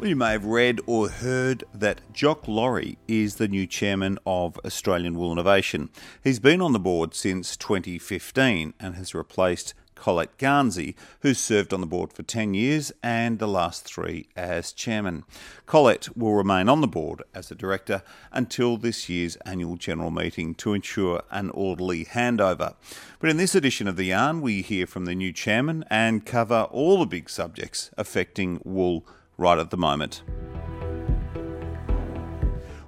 Well, you may have read or heard that Jock Laurie is the new chairman of Australian Wool Innovation. He's been on the board since 2015 and has replaced Colette Garnsey, who served on the board for 10 years and the last three as chairman. Colette will remain on the board as a director until this year's annual general meeting to ensure an orderly handover. But in this edition of The Yarn, we hear from the new chairman and cover all the big subjects affecting wool right at the moment.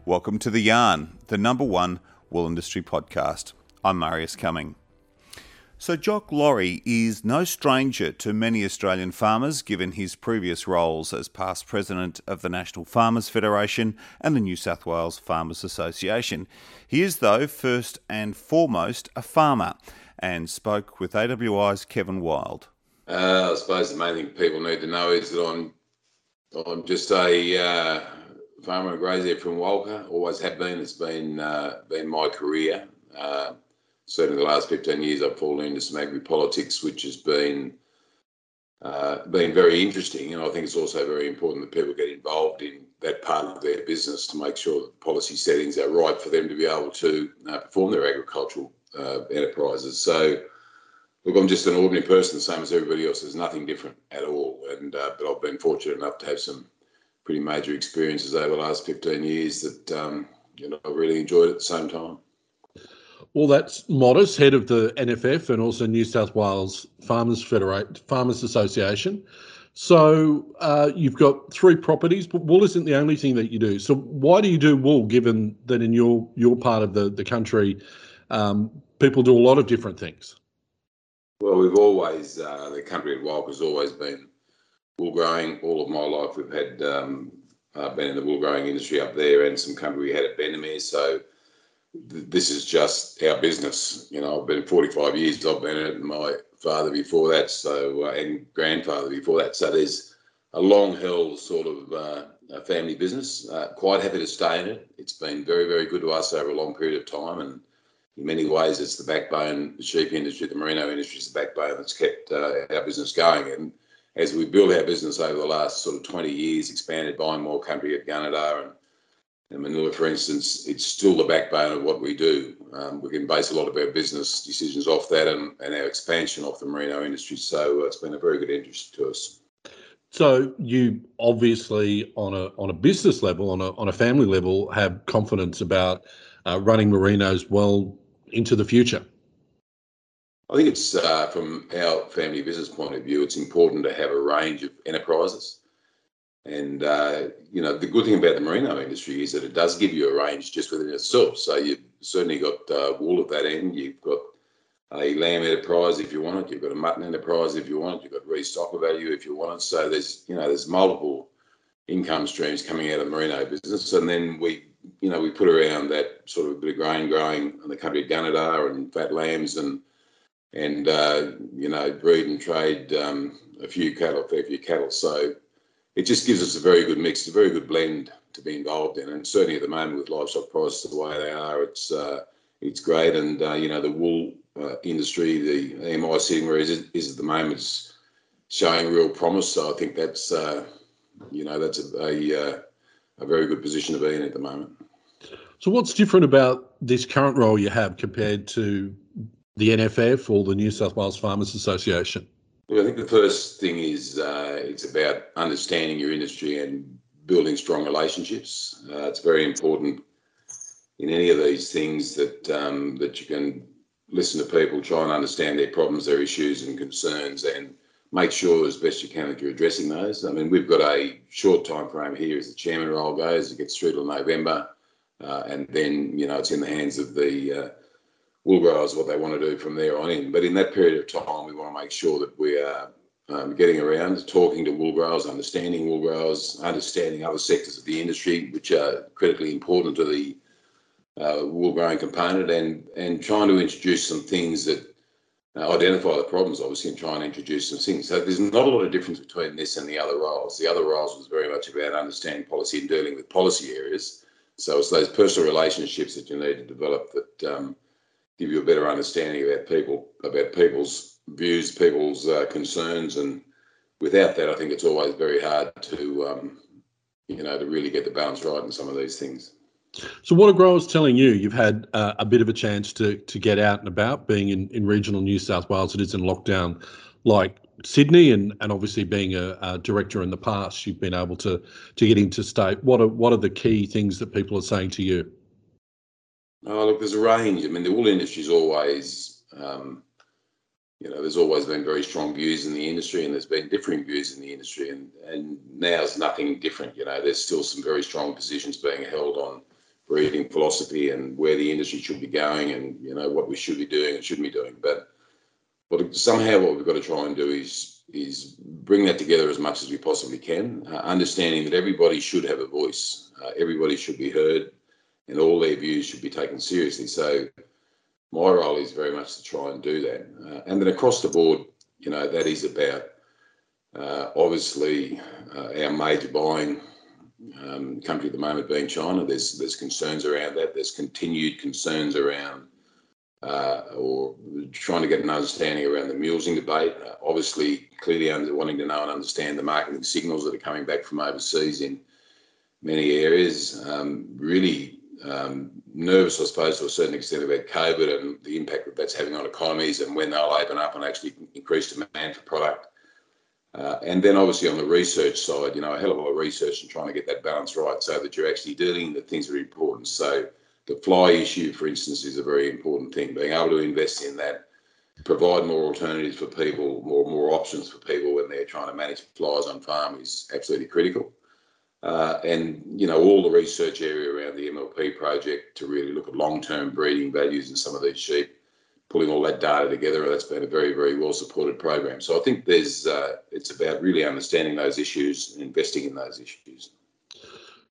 Welcome to The Yarn, the number one wool industry podcast. I'm Marius Cuming. So, Jock Laurie is no stranger to many Australian farmers, given his previous roles as past president of the National Farmers Federation and the New South Wales Farmers Association. He is, though, first and foremost a farmer and spoke with AWI's Kevin Wild. Uh, I suppose the main thing people need to know is that I'm I'm just a uh, farmer and grazier from Walcha. Always have been. It's been uh, been my career. Uh, certainly, the last 15 years, I've fallen into some agri politics, which has been uh, been very interesting. And I think it's also very important that people get involved in that part of their business to make sure that policy settings are right for them to be able to uh, perform their agricultural uh, enterprises. So look, I'm just an ordinary person, the same as everybody else. There's nothing different at all. And uh, but I've been fortunate enough to have some pretty major experiences over the last 15 years that um, you know I really enjoyed at the same time. Well, that's Modest, head of the NFF and also New South Wales Farmers Federate Farmers Association. So uh, you've got three properties, but wool isn't the only thing that you do. So why do you do wool, given that in your your part of the the country, um, people do a lot of different things? Well, we've always, uh, the country at Walcha has always been wool growing. All of my life, we've had um, uh, been in the wool growing industry up there and some country we had at Bendemeer. So th- this is just our business. You know, I've been 45 years, I've been in it, my father before that, so, uh, and grandfather before that. So there's a long held sort of uh, family business. Uh, quite happy to stay in it. It's been very, very good to us over a long period of time. And in many ways, it's the backbone, the sheep industry, the merino industry is the backbone that's kept uh, our business going. And as we built our business over the last sort of 20 years, expanded, buying more country at Gunnedah and, and Manilla, for instance, it's still the backbone of what we do. Um, we can base a lot of our business decisions off that and, and our expansion off the merino industry. So uh, it's been a very good interest to us. So you obviously, on a on a business level, on a on a family level, have confidence about uh, running merinos well into the future? I think it's uh, from our family business point of view, it's important to have a range of enterprises. And, uh, you know, the good thing about the merino industry is that it does give you a range just within itself. So you've certainly got uh, wool at that end. You've got a lamb enterprise if you want it. You've got a mutton enterprise if you want it. You've got restock value if you want it. So there's, you know, there's multiple income streams coming out of the merino business. And then we you know, we put around that sort of bit of grain growing on the country of Gunnedah and fat lambs and and uh, you know breed and trade um, a few cattle, a fair few cattle. So it just gives us a very good mix, a very good blend to be involved in. And certainly at the moment with livestock prices the way they are, it's uh, it's great. And uh, you know the wool uh, industry, the MI sitting where it is, is at the moment is showing real promise. So I think that's uh, you know that's a, a uh, a very good position to be in at the moment. So, what's different about this current role you have compared to the NFF or the New South Wales Farmers Association? Well, I think the first thing is uh, it's about understanding your industry and building strong relationships. Uh, it's very important in any of these things that um, that you can listen to people, try and understand their problems, their issues and concerns, and make sure as best you can that you're addressing those. I mean, we've got a short time frame here as the chairman role goes. It gets through till November, uh, and then you know it's in the hands of the uh, wool growers what they want to do from there on in. But in that period of time, we want to make sure that we are um, getting around, talking to wool growers, understanding wool growers, understanding other sectors of the industry which are critically important to the uh, wool growing component, and and trying to introduce some things that identify the problems, obviously, and try and introduce some things. So there's not a lot of difference between this and the other roles. The other roles was very much about understanding policy and dealing with policy areas. So it's those personal relationships that you need to develop that um, give you a better understanding about people, about people's views, people's uh, concerns, and without that, I think it's always very hard to um, you know, to really get the balance right in some of these things. So, what are growers telling you? You've had uh, a bit of a chance to to get out and about, being in, in regional New South Wales. It is in lockdown, like Sydney, and, and obviously being a, a, director in the past, you've been able to to get into state. What are what are the key things that people are saying to you? Oh, look, there's a range. I mean, the wool industry is always, um, you know, there's always been very strong views in the industry, and there's been differing views in the industry, and and now's nothing different. You know, there's still some very strong positions being held on breeding philosophy and where the industry should be going, and you know what we should be doing and shouldn't be doing. But but somehow what we've got to try and do is is bring that together as much as we possibly can, uh, understanding that everybody should have a voice, uh, everybody should be heard and all their views should be taken seriously. So my role is very much to try and do that. Uh, and then across the board, you know, that is about uh, obviously uh, our major buying um, country at the moment being China. There's there's concerns around that. There's continued concerns around uh, or trying to get an understanding around the mulesing debate. Uh, obviously, clearly under, wanting to know and understand the marketing signals that are coming back from overseas in many areas. Um, really um, nervous, I suppose, to a certain extent about COVID and the impact that that's having on economies and when they'll open up and actually increase demand for product. Uh, and then obviously on the research side, you know, a hell of a lot of research and trying to get that balance right so that you're actually dealing with things that are important. So the fly issue, for instance, is a very important thing. Being able to invest in that, provide more alternatives for people, more more options for people when they're trying to manage flies on farm is absolutely critical. Uh, and you know all the research area around the MLP project to really look at long-term breeding values in some of these sheep, pulling all that data together. That's been a very, very well-supported program. So I think there's uh, it's about really understanding those issues and investing in those issues.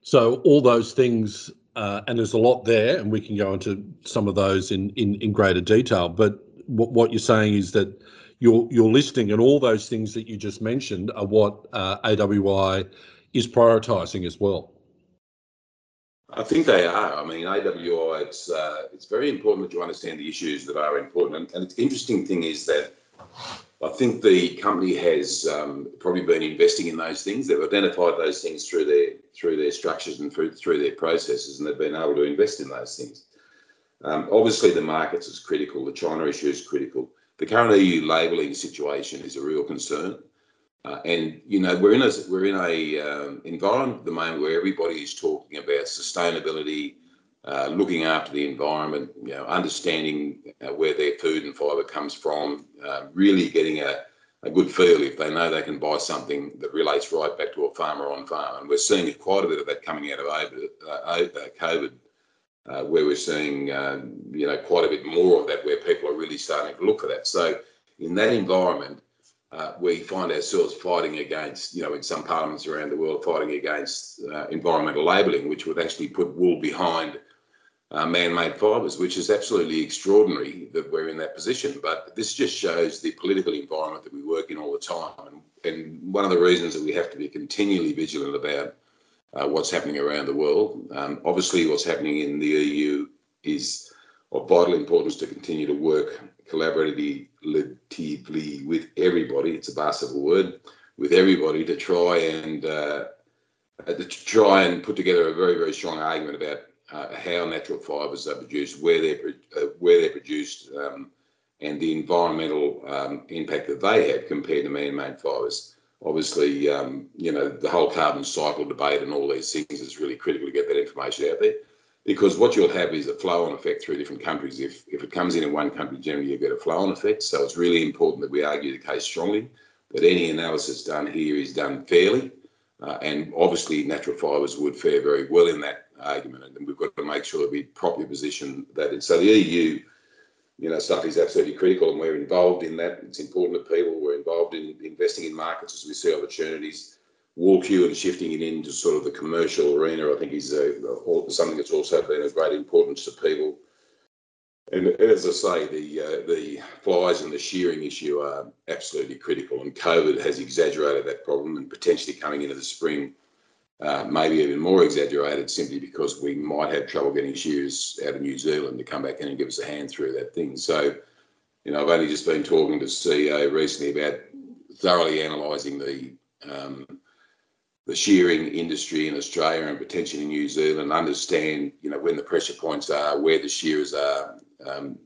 So all those things, uh, and there's a lot there, and we can go into some of those in in, in greater detail. But what, what you're saying is that your your listing and all those things that you just mentioned are what uh, AWI is prioritising as well? I think they are. I mean, AWI, it's uh, it's very important that you understand the issues that are important. And, and the interesting thing is that I think the company has um, probably been investing in those things. They've identified those things through their through their structures and through through their processes, and they've been able to invest in those things. Um, obviously, the markets is critical. The China issue is critical. The current EU labelling situation is a real concern. Uh, and you know we're in a we're in a um, environment at the moment where everybody is talking about sustainability, uh, looking after the environment, you know, understanding uh, where their food and fibre comes from, uh, really getting a, a good feel if they know they can buy something that relates right back to a farmer on farm. And we're seeing quite a bit of that coming out of uh, COVID, uh, where we're seeing um, you know quite a bit more of that, where people are really starting to look for that. So in that environment uh, we find ourselves fighting against, you know, in some parliaments around the world, fighting against uh, environmental labelling, which would actually put wool behind uh, man-made fibres, which is absolutely extraordinary that we're in that position. But this just shows the political environment that we work in all the time, and, and one of the reasons that we have to be continually vigilant about uh, what's happening around the world. Um, obviously, what's happening in the EU is of vital importance to continue to work collaboratively with everybody. It's a Barcivil word with everybody to try and uh, to try and put together a very very strong argument about uh, how natural fibres are produced, where they're uh, where they're produced, um, and the environmental um, impact that they have compared to man-made fibres. Obviously, um, you know the whole carbon cycle debate and all these things is really critical to get that information out there because what you'll have is a flow-on effect through different countries. If, if it comes in in one country, generally you get a flow-on effect. So it's really important that we argue the case strongly, that any analysis done here is done fairly. Uh, and obviously natural fibres would fare very well in that argument. And we've got to make sure that we properly position that. So the EU, you know, stuff is absolutely critical and we're involved in that. It's important to people. We're involved in investing in markets as we see opportunities. WoolQ and shifting it into sort of the commercial arena, I think is a, something that's also been of great importance to people. And as I say, the uh, the flies and the shearing issue are absolutely critical, and COVID has exaggerated that problem, and potentially coming into the spring, uh, maybe even more exaggerated, simply because we might have trouble getting shearers out of New Zealand to come back in and give us a hand through that thing. So, you know, I've only just been talking to CEO recently about thoroughly analysing the um, the shearing industry in Australia and potentially in New Zealand, understand you know when the pressure points are, where the shearers are, um,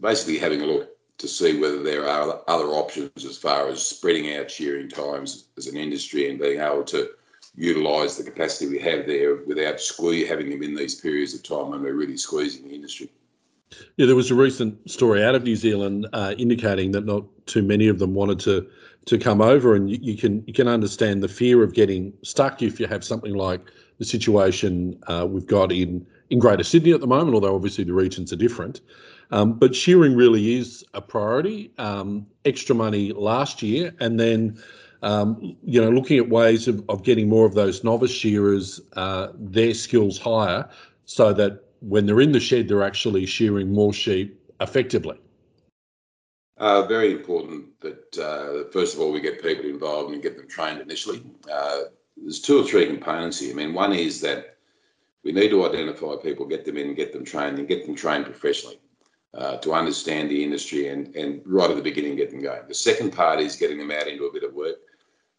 basically having a look to see whether there are other options as far as spreading out shearing times as an industry and being able to utilise the capacity we have there without having them in these periods of time when we're really squeezing the industry. Yeah, there was a recent story out of New Zealand uh, indicating that not too many of them wanted to to come over, and you, you, can you can understand the fear of getting stuck if you have something like the situation uh, we've got in in Greater Sydney at the moment. Although obviously the regions are different, um, but shearing really is a priority. Um, extra money last year, and then. Um, you know, looking at ways of, of getting more of those novice shearers, uh, their skills higher, so that when they're in the shed, they're actually shearing more sheep effectively? Uh, very important that, uh, first of all, we get people involved and get them trained initially. Uh, there's two or three components here. I mean, one is that we need to identify people, get them in, get them trained, and get them trained professionally uh, to understand the industry and, and right at the beginning get them going. The second part is getting them out into a bit of work,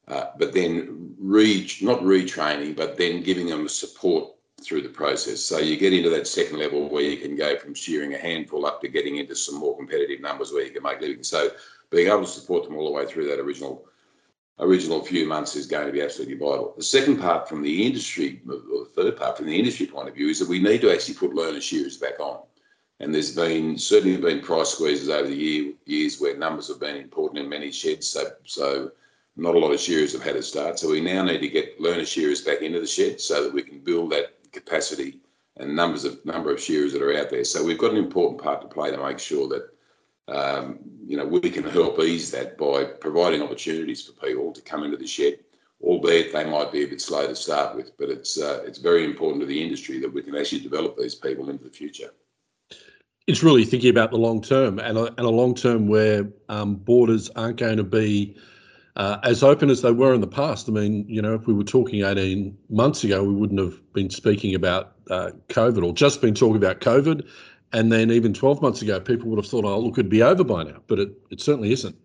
uh, but then re, not retraining, but then giving them support through the process. So you get into that second level where you can go from shearing a handful up to getting into some more competitive numbers where you can make living. So being able to support them all the way through that original original few months is going to be absolutely vital. The second part from the industry, or the third part from the industry point of view, is that we need to actually put learner shearers back on. And there's been certainly been price squeezes over the year, years where numbers have been important in many sheds. So, so not a lot of shearers have had a start. So we now need to get learner shearers back into the shed so that we can build that capacity and numbers of number of shearers that are out there. So we've got an important part to play to make sure that um, you know we can help ease that by providing opportunities for people to come into the shed, albeit they might be a bit slow to start with. But it's uh, it's very important to the industry that we can actually develop these people into the future. It's really thinking about the long term and a, and a long term where um, borders aren't going to be uh, as open as they were in the past. I mean, you know, if we were talking 18 months ago, we wouldn't have been speaking about uh, COVID or just been talking about COVID. And then even 12 months ago, people would have thought, oh, look, it'd be over by now. But it, it certainly isn't.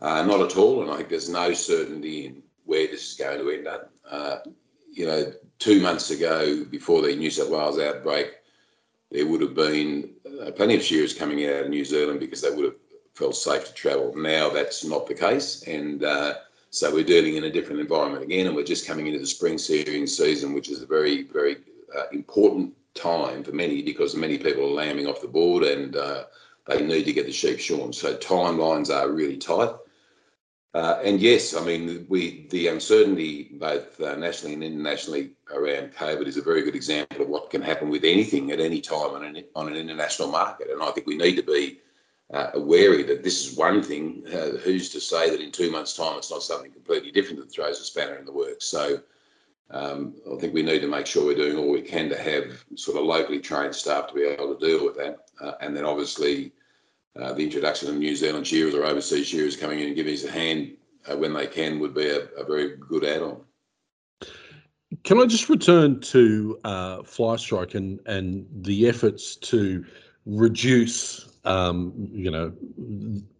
Uh, not at all. And I think there's no certainty in where this is going to end up. Uh, you know, two months ago, before the New South Wales outbreak, there would have been uh, plenty of shearers coming out of New Zealand because they would have felt safe to travel. Now that's not the case, and uh, so we're dealing in a different environment again, and we're just coming into the spring shearing season, which is a very, very uh, important time for many because many people are lambing off the board and uh, they need to get the sheep shorn. So timelines are really tight. Uh, and yes, I mean, we the uncertainty both uh, nationally and internationally around COVID is a very good example of what can happen with anything at any time on an, on an international market. And I think we need to be uh, wary that this is one thing. Uh, who's to say that in two months' time it's not something completely different that throws a spanner in the works? So um, I think we need to make sure we're doing all we can to have sort of locally trained staff to be able to deal with that. Uh, and then obviously uh, the introduction of New Zealand shearers or overseas shearers coming in and giving us a hand uh, when they can would be a, a, very good add-on. Can I just return to uh, fly strike and, and the efforts to reduce um, you know,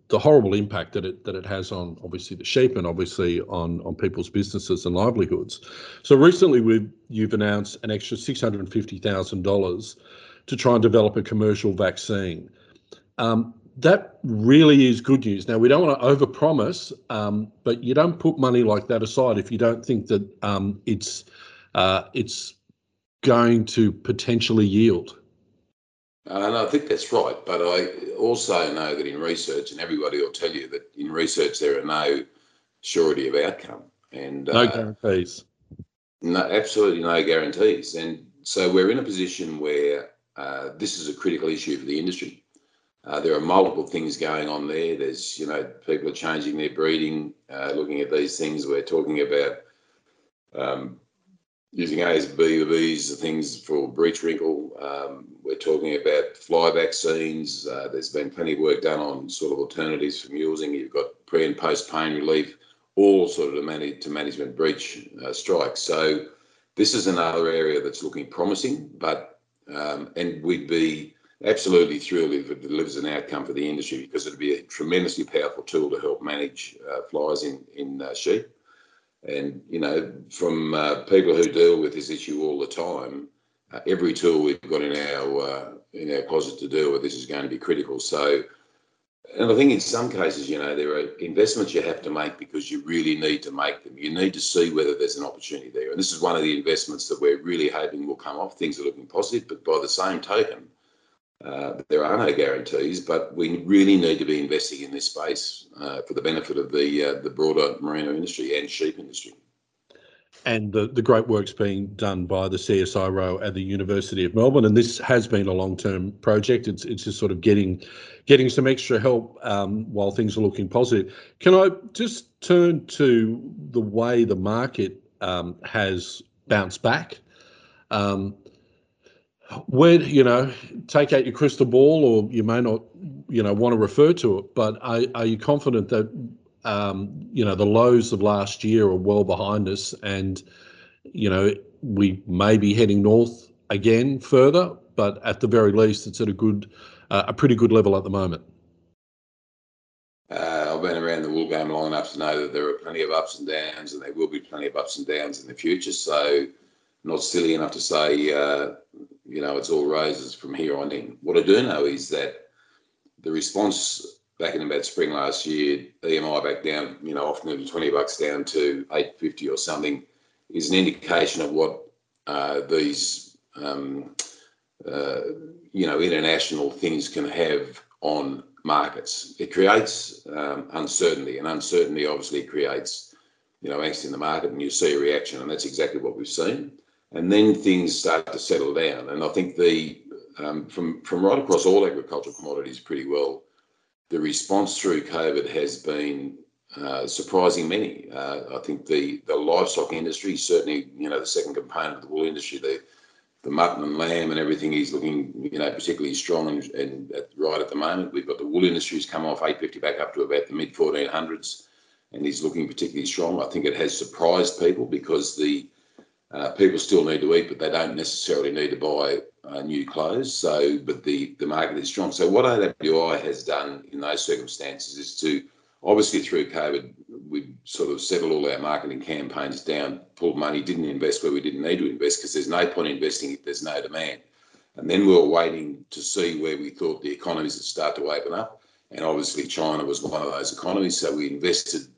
the horrible impact that it that it has on obviously the sheep and obviously on on people's businesses and livelihoods. So recently, we you've announced an extra six hundred and fifty thousand dollars to try and develop a commercial vaccine. Um, that really is good news. Now we don't want to overpromise, um, but you don't put money like that aside if you don't think that um, it's uh, it's going to potentially yield. And I think that's right. But I also know that in research, and everybody will tell you that in research there are no surety of outcome. And no uh, guarantees. No, absolutely no guarantees. And so we're in a position where uh, this is a critical issue for the industry. Uh, there are multiple things going on there. There's, you know, people are changing their breeding, uh, looking at these things. We're talking about um, using ASBVs, the things for breech wrinkle. Um, we're talking about fly vaccines. Uh, there's been plenty of work done on sort of alternatives for mulesing. You've got pre and post pain relief, all sort of to manage to management breech uh, strikes. So this is another area that's looking promising, but um, and we'd be absolutely thrilled if it delivers an outcome for the industry because it'd be a tremendously powerful tool to help manage uh, flies in in uh, sheep. And you know, from uh, people who deal with this issue all the time, uh, every tool we've got in our uh, in our closet to deal with this is going to be critical. So, and I think in some cases, you know, there are investments you have to make because you really need to make them. You need to see whether there's an opportunity there, and this is one of the investments that we're really hoping will come off. Things are looking positive, but by the same token, uh, there are no guarantees, but we really need to be investing in this space uh, for the benefit of the uh, the broader merino industry and sheep industry. And the, the great work's being done by the CSIRO at the University of Melbourne, and this has been a long term project. It's it's just sort of getting getting some extra help um, while things are looking positive. Can I just turn to the way the market um, has bounced back? Um, where you know take out your crystal ball or you may not you know want to refer to it but are, are you confident that um, you know the lows of last year are well behind us and you know we may be heading north again further but at the very least it's at a good uh, a pretty good level at the moment uh, I've been around the wool game long enough to know that there are plenty of ups and downs, and there will be plenty of ups and downs in the future. So, not silly enough to say uh, you know, it's all roses from here on in. What I do know is that the response back in about spring last year, EMI back down, you know, off nearly 20 bucks down to 850 or something, is an indication of what uh, these, um, uh, you know, international things can have on markets. It creates um, uncertainty, and uncertainty obviously creates, you know, angst in the market, and you see a reaction, and that's exactly what we've seen and then things start to settle down. And I think the um, from from right across all agricultural commodities, pretty well, the response through COVID has been uh, surprising many. Uh, I think the the livestock industry, certainly, you know, the second component of the wool industry, the the mutton and lamb and everything is looking, you know, particularly strong and, and at, right at the moment. We've got the wool industry has come off 850 back up to about the mid 1400s, and is looking particularly strong. I think it has surprised people because the uh, people still need to eat, but they don't necessarily need to buy uh, new clothes. So, but the, the market is strong. So, what AWI has done in those circumstances is to obviously through COVID, we sort of settled all our marketing campaigns down, pulled money, didn't invest where we didn't need to invest because there's no point investing if there's no demand. And then we were waiting to see where we thought the economies would start to open up. And obviously, China was one of those economies. So, we invested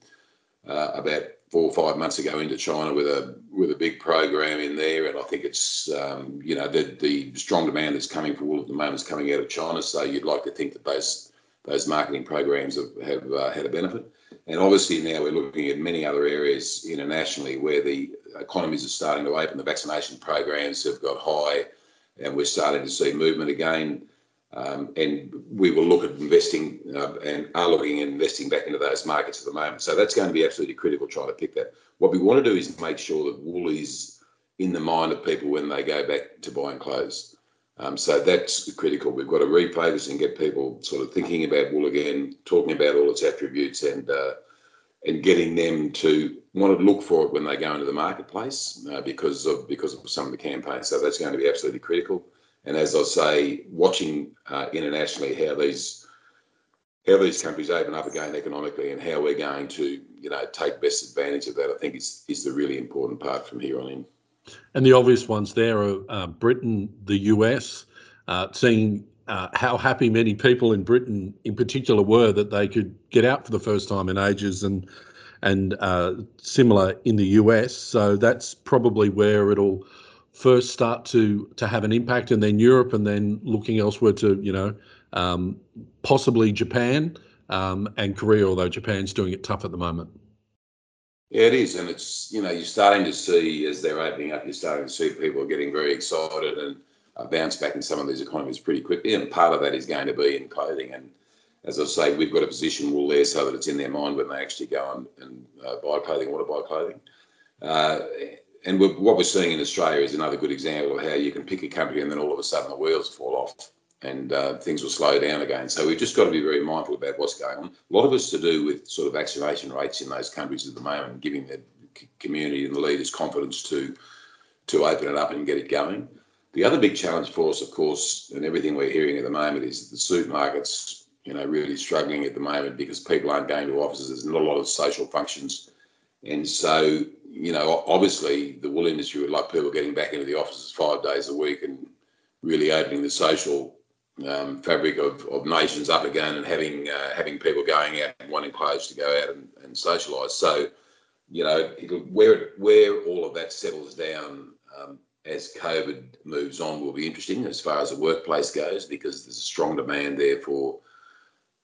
uh, about four or five months ago into China with a with a big program in there, and I think it's um, you know the the strong demand that's coming for wool at the moment is coming out of China. So you'd like to think that those those marketing programs have, have uh, had a benefit. And obviously now we're looking at many other areas internationally where the economies are starting to open. The vaccination programs have got high, and we're starting to see movement again. Um, and we will look at investing uh, and are looking at investing back into those markets at the moment. So that's going to be absolutely critical trying to pick that. What we want to do is make sure that wool is in the mind of people when they go back to buying clothes. Um, so that's critical. We've got to refocus and get people sort of thinking about wool again, talking about all its attributes, and uh, and getting them to want to look for it when they go into the marketplace uh, because of because of some of the campaigns. So that's going to be absolutely critical. And as I say, watching uh, internationally how these how these countries open up again economically and how we're going to you know take best advantage of that, I think is is the really important part from here on in. And the obvious ones there are uh, Britain, the US, uh, seeing uh, how happy many people in Britain, in particular, were that they could get out for the first time in ages, and and uh, similar in the US. So that's probably where it'll first start to to have an impact, and then Europe, and then looking elsewhere to you know um, possibly Japan um, and Korea, although Japan's doing it tough at the moment. Yeah, it is, and it's you know you're starting to see as they're opening up, you're starting to see people getting very excited and uh, bounce back in some of these economies pretty quickly, and part of that is going to be in clothing. And as I say, we've got a position wool there so that it's in their mind when they actually go and, and uh, buy clothing, want to buy clothing. Uh, and what we're seeing in Australia is another good example of how you can pick a country and then all of a sudden the wheels fall off and uh, things will slow down again. So we've just got to be very mindful about what's going on. A lot of it's to do with sort of vaccination rates in those countries at the moment, giving the community and the leaders confidence to to open it up and get it going. The other big challenge for us, of course, and everything we're hearing at the moment is the supermarkets, you know, really struggling at the moment because people aren't going to offices. There's not a lot of social functions And so, you know, obviously the wool industry would like people getting back into the offices five days a week and really opening the social um, fabric of, of nations up again and having uh, having people going out and wanting players to go out and, and socialise. So, you know, where where all of that settles down um, as COVID moves on will be interesting as far as the workplace goes because there's a strong demand there for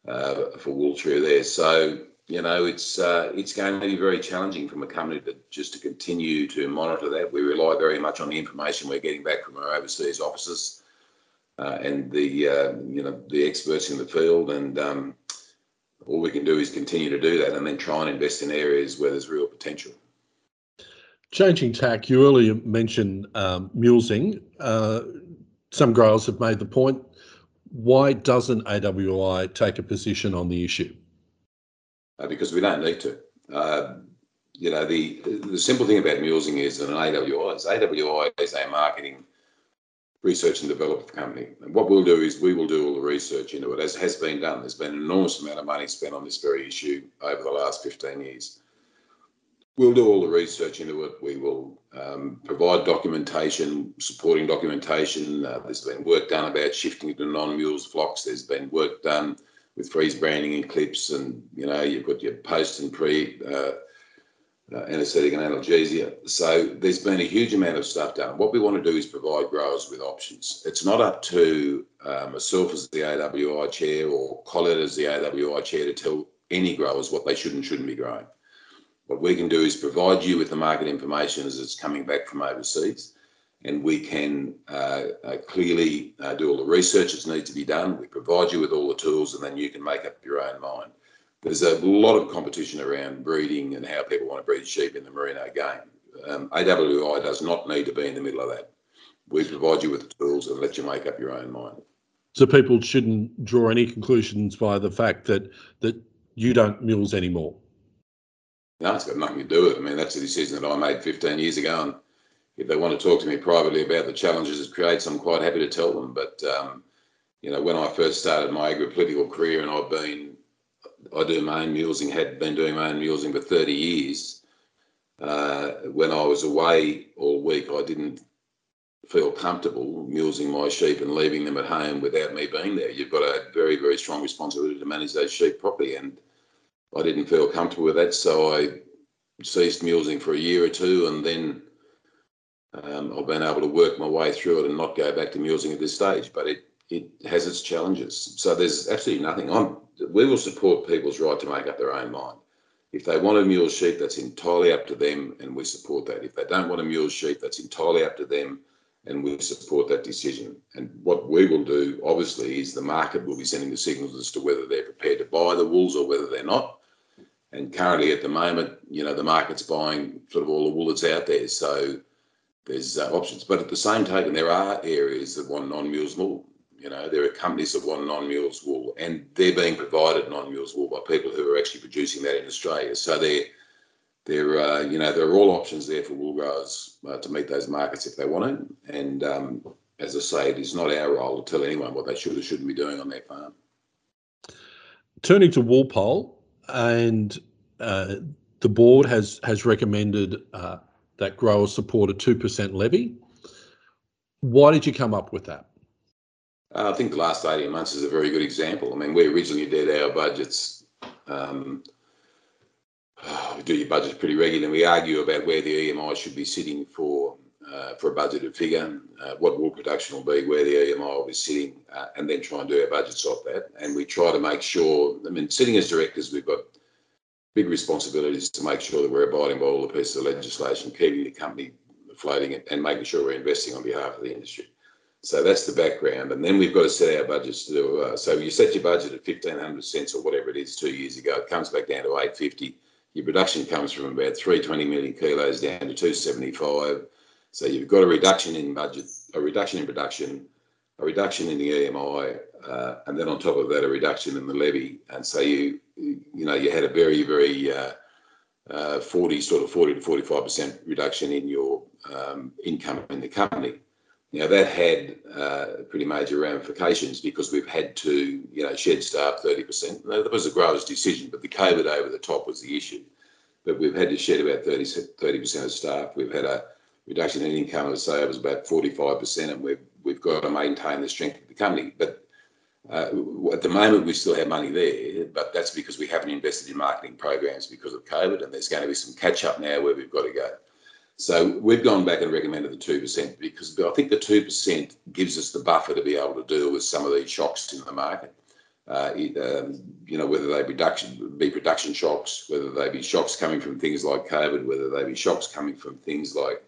uh, for wool through there. So you know, it's uh, it's going to be very challenging from a company to just to continue to monitor that. We rely very much on the information we're getting back from our overseas offices uh, and the uh, you know the experts in the field, and um, all we can do is continue to do that, and then try and invest in areas where there's real potential. Changing tack, you earlier mentioned um, mulesing. Uh, some growers have made the point. Why doesn't AWI take a position on the issue? Uh, because we don't need to. Uh, you know, the the simple thing about mulesing is that an AWI is AWI is a marketing research and development company. And what we'll do is we will do all the research into it, as has been done. There's been an enormous amount of money spent on this very issue over the last 15 years. We'll do all the research into it. We will um, provide documentation, supporting documentation. Uh, there's been work done about shifting to non-mules flocks. There's been work done with freeze branding and clips, and you know you've got your post and pre uh, uh, anaesthetic and analgesia. So there's been a huge amount of stuff done. What we want to do is provide growers with options. It's not up to um, myself as the AWI chair or Colette as the AWI chair to tell any growers what they should and shouldn't be growing. What we can do is provide you with the market information as it's coming back from overseas, and we can uh, uh, clearly uh, do all the research that needs to be done. We provide you with all the tools, and then you can make up your own mind there's a lot of competition around breeding and how people want to breed sheep in the merino game. Um, AWI does not need to be in the middle of that. We provide you with the tools and let you make up your own mind. So people shouldn't draw any conclusions by the fact that that you don't mules anymore. No, it's got nothing to do with it. I mean, that's a decision that I made 15 years ago. And if they want to talk to me privately about the challenges it creates, I'm quite happy to tell them. But, um, you know, when I first started my agri-political career and I've been I do my own mulesing, had been doing my own mulesing for 30 years. Uh, when I was away all week, I didn't feel comfortable mulesing my sheep and leaving them at home without me being there. You've got a very, very strong responsibility to manage those sheep properly. And I didn't feel comfortable with that. So I ceased mulesing for a year or two. And then um, I've been able to work my way through it and not go back to mulesing at this stage. But it, it has its challenges. So there's absolutely nothing. I'm we will support people's right to make up their own mind. If they want a mule sheep, that's entirely up to them, and we support that. If they don't want a mule sheep, that's entirely up to them, and we support that decision. And what we will do, obviously, is the market will be sending the signals as to whether they're prepared to buy the wools or whether they're not. And currently, at the moment, you know, the market's buying sort of all the wool that's out there. So there's uh, options. But at the same token, there are areas that want non-mules wool. You know, there are companies that want non-mules wool, and they're being provided non-mules wool by people who are actually producing that in Australia. So they're, they're uh, you know, there are all options there for wool growers uh, to meet those markets if they want it. And um, as I say, it is not our role to tell anyone what they should or shouldn't be doing on their farm. Turning to WoolPoll, and uh, the board has has recommended uh, that growers support a two percent levy. Why did you come up with that? Uh, I think the last 18 months is a very good example. I mean, we originally did our budgets. Um, we do your budgets pretty regularly. We argue about where the EMI should be sitting for uh, for a budgeted figure, uh, what wool production will be, where the EMI will be sitting, uh, and then try and do our budgets off that. And we try to make sure. I mean, sitting as directors, we've got big responsibilities to make sure that we're abiding by all the pieces of legislation, keeping the company floating, and making sure we're investing on behalf of the industry. So that's the background. And then we've got to set our budgets to do. Uh, so you set your budget at 1500 cents or whatever it is two years ago. It comes back down to 850. Your production comes from about 320 million kilos down to 275. So you've got a reduction in budget, a reduction in production, a reduction in the EMI, uh, and then on top of that, a reduction in the levy. And so you, you know, you had a very, very uh, uh, 40, sort of 40 to 45% reduction in your um, income in the company Now that had uh, pretty major ramifications because we've had to, you know, shed staff 30%. That was a grower's decision, but the COVID over the top was the issue. but we've had to shed about 30 percent of staff. We've had a reduction in income, I would say, it was about 45%, and we've, we've got to maintain the strength of the company. But uh, at the moment, we still have money there, but that's because we haven't invested in marketing programs because of COVID, and there's going to be some catch up now where we've got to go. So we've gone back and recommended the 2% because I think the 2% gives us the buffer to be able to deal with some of these shocks in the market. Uh, um, you know, whether they production, be production shocks, whether they be shocks coming from things like COVID, whether they be shocks coming from things like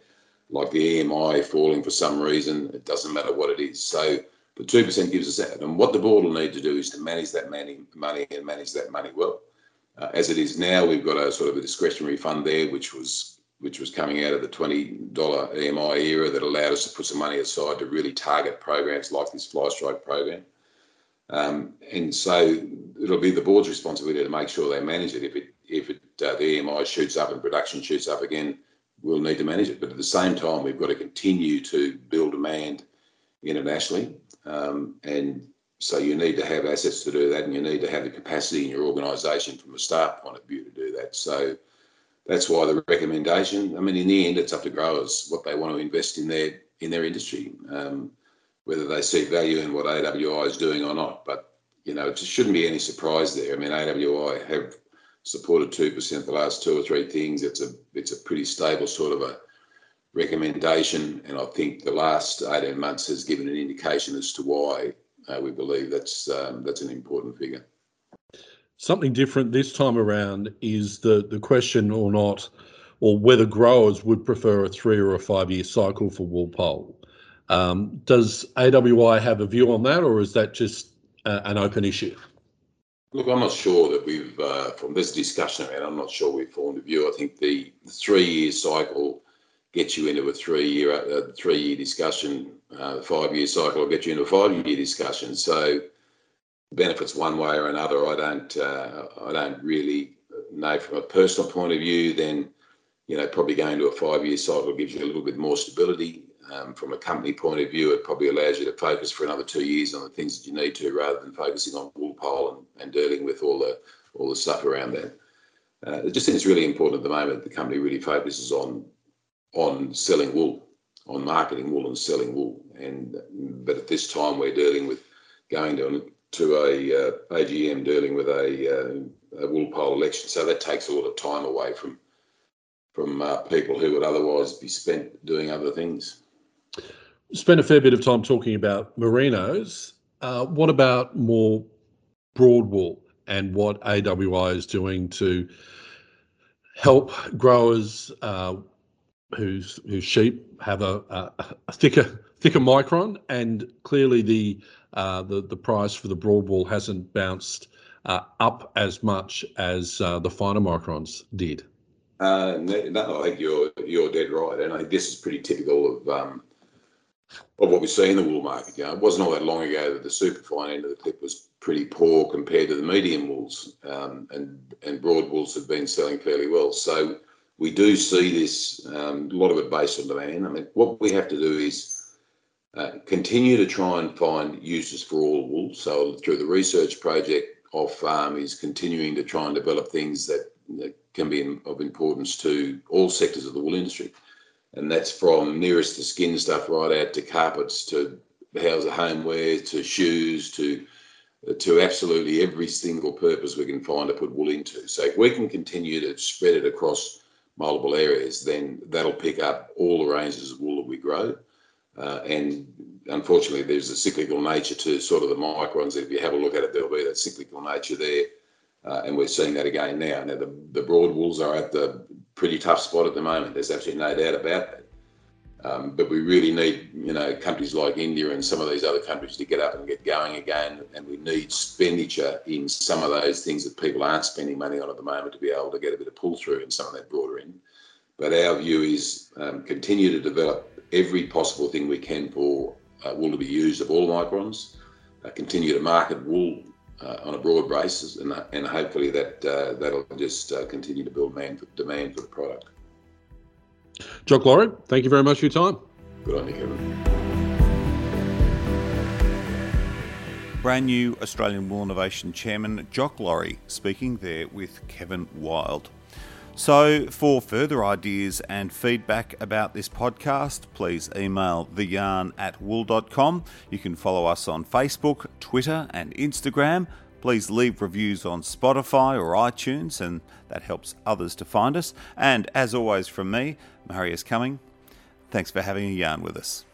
like the EMI falling for some reason. It doesn't matter what it is. So the two percent gives us that, and what the board will need to do is to manage that money, money and manage that money well. Uh, as it is now, we've got a sort of a discretionary fund there, which was which was coming out of the twenty dollar EMI era that allowed us to put some money aside to really target programs like this fly strike program. Um, and so it'll be the board's responsibility to make sure they manage it. If it if it uh, the EMI shoots up and production shoots up again, we'll need to manage it. But at the same time, we've got to continue to build demand internationally. Um, and so you need to have assets to do that, and you need to have the capacity in your organisation from a staff point of view to do that. So that's why the recommendation. I mean, in the end, it's up to growers what they want to invest in their in their industry, um, whether they see value in what AWI is doing or not. But you know, it shouldn't be any surprise there. I mean, AWI have supported 2% the last two or three things. It's a it's a pretty stable sort of a recommendation, and I think the last 18 months has given an indication as to why uh, we believe that's um, that's an important figure. Something different this time around is the the question or not, or whether growers would prefer a three or a five year cycle for WoolPoll. Um, does AWI have a view on that, or is that just uh, an open issue? Look, I'm not sure that we've, uh, from this discussion, I mean, I'm not sure we've formed a view. I think the three-year cycle gets you into a three-year uh, three-year discussion. Uh, the five-year cycle will get you into a five-year discussion. So benefits one way or another. I don't, uh, I don't really know from a personal point of view. Then, you know, probably going to a five-year cycle gives you a little bit more stability. Um, from a company point of view, it probably allows you to focus for another two years on the things that you need to, rather than focusing on WoolPoll and, and dealing with all the all the stuff around that. Uh, I just it's really important at the moment. The company really focuses on on selling wool, on marketing wool and selling wool. And but at this time, we're dealing with going to to a uh, AGM, dealing with a, uh, a WoolPoll election. So that takes a lot of time away from from uh, people who would otherwise be spent doing other things spent a fair bit of time talking about merinos. Uh, what about more broad wool and what AWI is doing to help growers uh, whose whose sheep have a, a, a, thicker thicker micron, and clearly the uh, the the price for the broad wool hasn't bounced uh, up as much as uh, the finer microns did. Uh, no, I think you're you're dead right, and I think this is pretty typical of um, of what we see in the wool market. You know, it wasn't all that long ago that the superfine end of the clip was pretty poor compared to the medium wools, um, and and broad wools have been selling fairly well. So we do see this um, a lot of it based on demand. I mean, what we have to do is uh, continue to try and find uses for all wool. So through the research project off farm is continuing to try and develop things that, that can be of importance to all sectors of the wool industry and that's from nearest to skin stuff right out to carpets to house of homeware to shoes to to absolutely every single purpose we can find to put wool into. So if we can continue to spread it across multiple areas, then that'll pick up all the ranges of wool that we grow. Uh, and unfortunately, there's a cyclical nature to sort of the microns. If you have a look at it, there'll be that cyclical nature there. Uh, and we're seeing that again now. Now, the, the broad wools are at the pretty tough spot at the moment. There's absolutely no doubt about that. Um, but we really need, you know, countries like India and some of these other countries to get up and get going again. And we need expenditure in some of those things that people aren't spending money on at the moment to be able to get a bit of pull through in some of that broader end. But our view is um, continue to develop every possible thing we can for uh, wool to be used of all microns, uh, continue to market wool uh, on a broad basis, and, and hopefully that uh, that'll just uh, continue to build demand for, demand for the product. Jock Laurie, thank you very much for your time. Good on you, Kevin. Brand new Australian Wool Innovation Chairman Jock Laurie speaking there with Kevin Wild. So, for further ideas and feedback about this podcast, please email theyarn at wool.com. You can follow us on Facebook, Twitter, and Instagram. Please leave reviews on Spotify or iTunes, and that helps others to find us. And as always, from me, Marius Cuming, thanks for having a yarn with us.